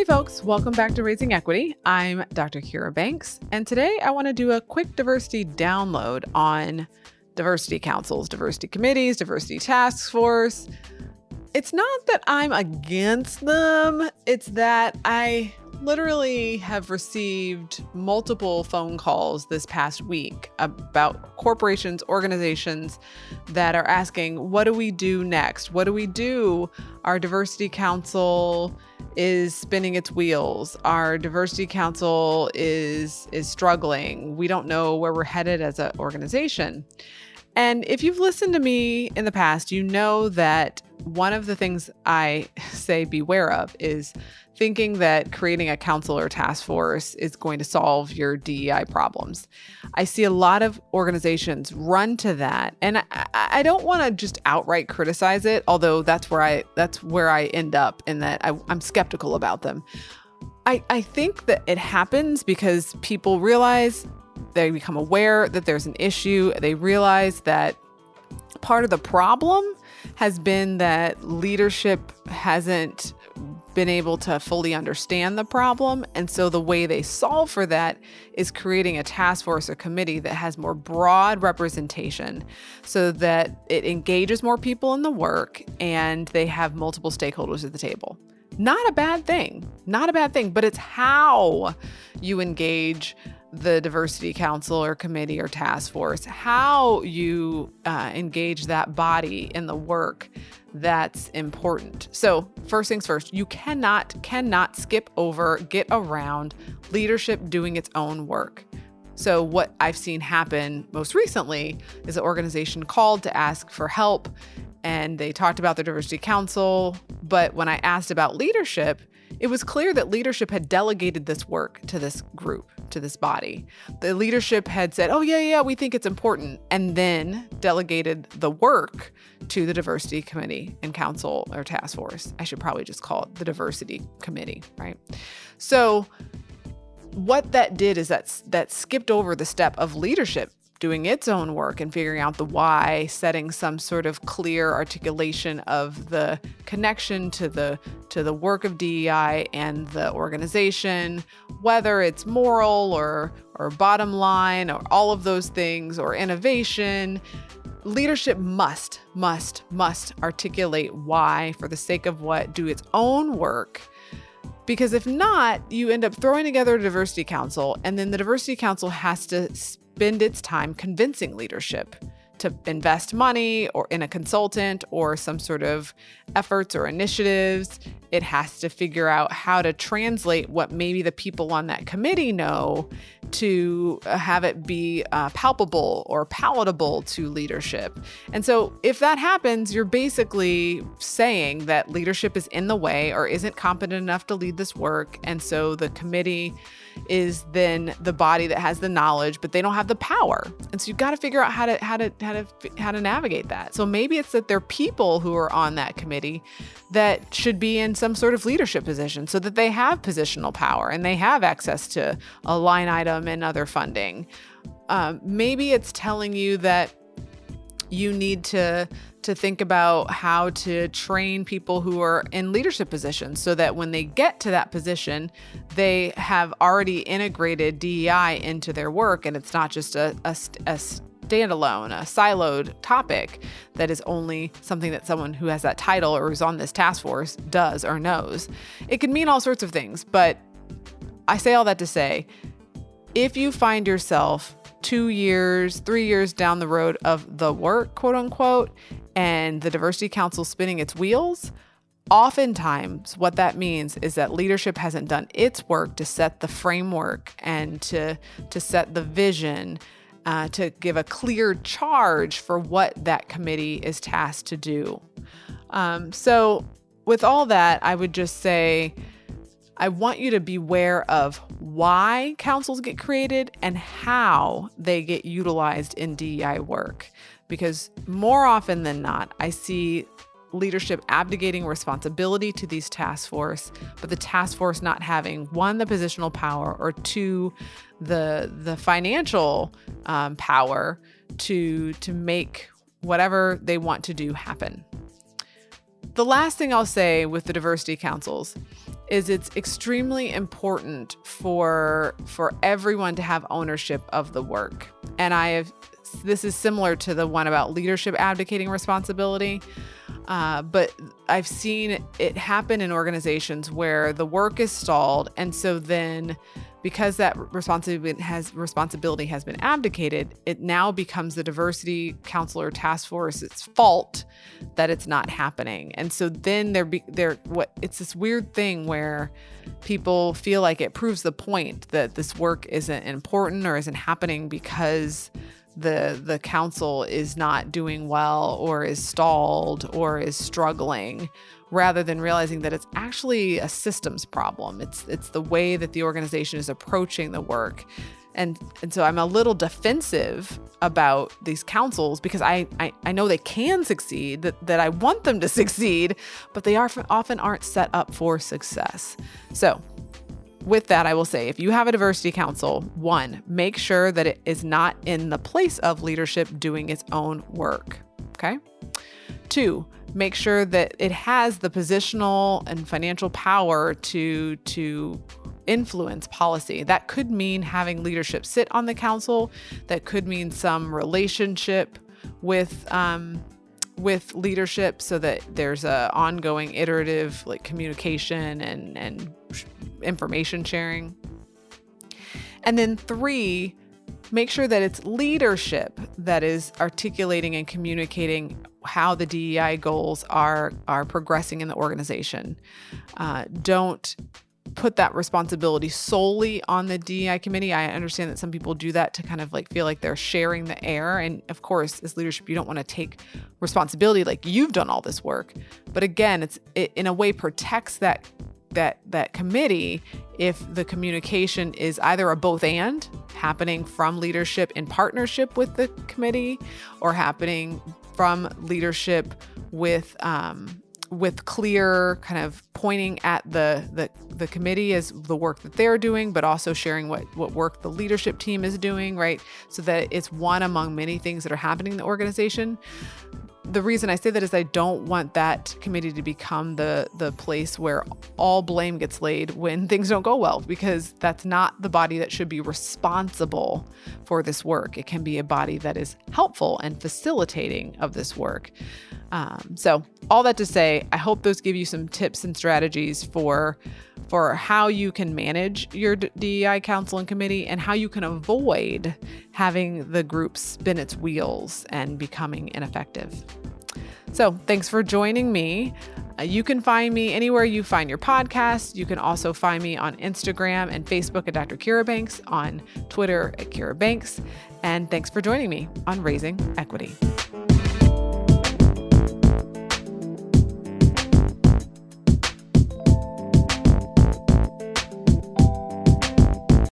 Hey, folks, welcome back to Raising Equity. I'm Dr. Kira Banks, and today I want to do a quick diversity download on diversity councils, diversity committees, diversity task force. It's not that I'm against them, it's that I literally have received multiple phone calls this past week about corporations, organizations that are asking, What do we do next? What do we do? Our diversity council is spinning its wheels. Our diversity council is is struggling. We don't know where we're headed as an organization. And if you've listened to me in the past, you know that one of the things I say beware of is thinking that creating a council or task force is going to solve your DEI problems. I see a lot of organizations run to that, and I, I don't want to just outright criticize it, although that's where I that's where I end up in that I, I'm skeptical about them. I, I think that it happens because people realize they become aware that there's an issue. They realize that part of the problem has been that leadership hasn't been able to fully understand the problem. And so the way they solve for that is creating a task force or committee that has more broad representation so that it engages more people in the work and they have multiple stakeholders at the table. Not a bad thing, not a bad thing, but it's how you engage the diversity council or committee or task force, how you uh, engage that body in the work that's important. So, first things first, you cannot cannot skip over, get around leadership doing its own work. So, what I've seen happen most recently is an organization called to ask for help and they talked about the diversity council, but when I asked about leadership, it was clear that leadership had delegated this work to this group, to this body. The leadership had said, Oh, yeah, yeah, we think it's important, and then delegated the work to the diversity committee and council or task force. I should probably just call it the diversity committee, right? So, what that did is that that skipped over the step of leadership doing its own work and figuring out the why, setting some sort of clear articulation of the connection to the to the work of DEI and the organization, whether it's moral or or bottom line or all of those things or innovation. Leadership must, must, must articulate why for the sake of what, do its own work because if not, you end up throwing together a diversity council, and then the diversity council has to spend its time convincing leadership to invest money or in a consultant or some sort of efforts or initiatives. It has to figure out how to translate what maybe the people on that committee know to have it be uh, palpable or palatable to leadership. And so, if that happens, you're basically saying that leadership is in the way or isn't competent enough to lead this work. And so, the committee is then the body that has the knowledge, but they don't have the power. And so you've got to figure out how to how to how to how to navigate that. So maybe it's that there are people who are on that committee that should be in some sort of leadership position so that they have positional power and they have access to a line item and other funding. Um, maybe it's telling you that you need to to think about how to train people who are in leadership positions so that when they get to that position, they have already integrated DEI into their work and it's not just a, a, a standalone, a siloed topic that is only something that someone who has that title or is on this task force does or knows. It can mean all sorts of things, but I say all that to say if you find yourself two years, three years down the road of the work, quote unquote, and the Diversity Council spinning its wheels, oftentimes what that means is that leadership hasn't done its work to set the framework and to, to set the vision. Uh, to give a clear charge for what that committee is tasked to do. Um, so, with all that, I would just say I want you to beware of why councils get created and how they get utilized in DEI work. Because more often than not, I see leadership abdicating responsibility to these task force, but the task force not having one the positional power or two the the financial um, power to to make whatever they want to do happen. The last thing I'll say with the diversity councils is it's extremely important for for everyone to have ownership of the work. And I have this is similar to the one about leadership abdicating responsibility. Uh, but I've seen it happen in organizations where the work is stalled, and so then because that responsibility has responsibility has been abdicated, it now becomes the diversity council or task force's fault that it's not happening. And so then there be there what it's this weird thing where people feel like it proves the point that this work isn't important or isn't happening because the the council is not doing well or is stalled or is struggling rather than realizing that it's actually a systems problem. It's it's the way that the organization is approaching the work. And and so I'm a little defensive about these councils because I, I, I know they can succeed that, that I want them to succeed but they are often aren't set up for success. So with that, I will say if you have a diversity council, one, make sure that it is not in the place of leadership doing its own work. Okay. Two, make sure that it has the positional and financial power to to influence policy. That could mean having leadership sit on the council. That could mean some relationship with um, with leadership so that there's a ongoing iterative like communication and and information sharing. And then three, make sure that it's leadership that is articulating and communicating how the DEI goals are are progressing in the organization. Uh, don't put that responsibility solely on the DEI committee. I understand that some people do that to kind of like feel like they're sharing the air. And of course, as leadership, you don't want to take responsibility like you've done all this work. But again, it's it in a way protects that that that committee if the communication is either a both and happening from leadership in partnership with the committee or happening from leadership with um, with clear kind of pointing at the, the the committee as the work that they're doing, but also sharing what what work the leadership team is doing, right? So that it's one among many things that are happening in the organization the reason I say that is I don't want that committee to become the the place where all blame gets laid when things don't go well because that's not the body that should be responsible for this work. It can be a body that is helpful and facilitating of this work. Um, so all that to say, I hope those give you some tips and strategies for for how you can manage your DEI council and committee and how you can avoid having the group spin its wheels and becoming ineffective. So, thanks for joining me. Uh, you can find me anywhere you find your podcast. You can also find me on Instagram and Facebook at Dr. Kira Banks, on Twitter at Kira Banks. And thanks for joining me on Raising Equity.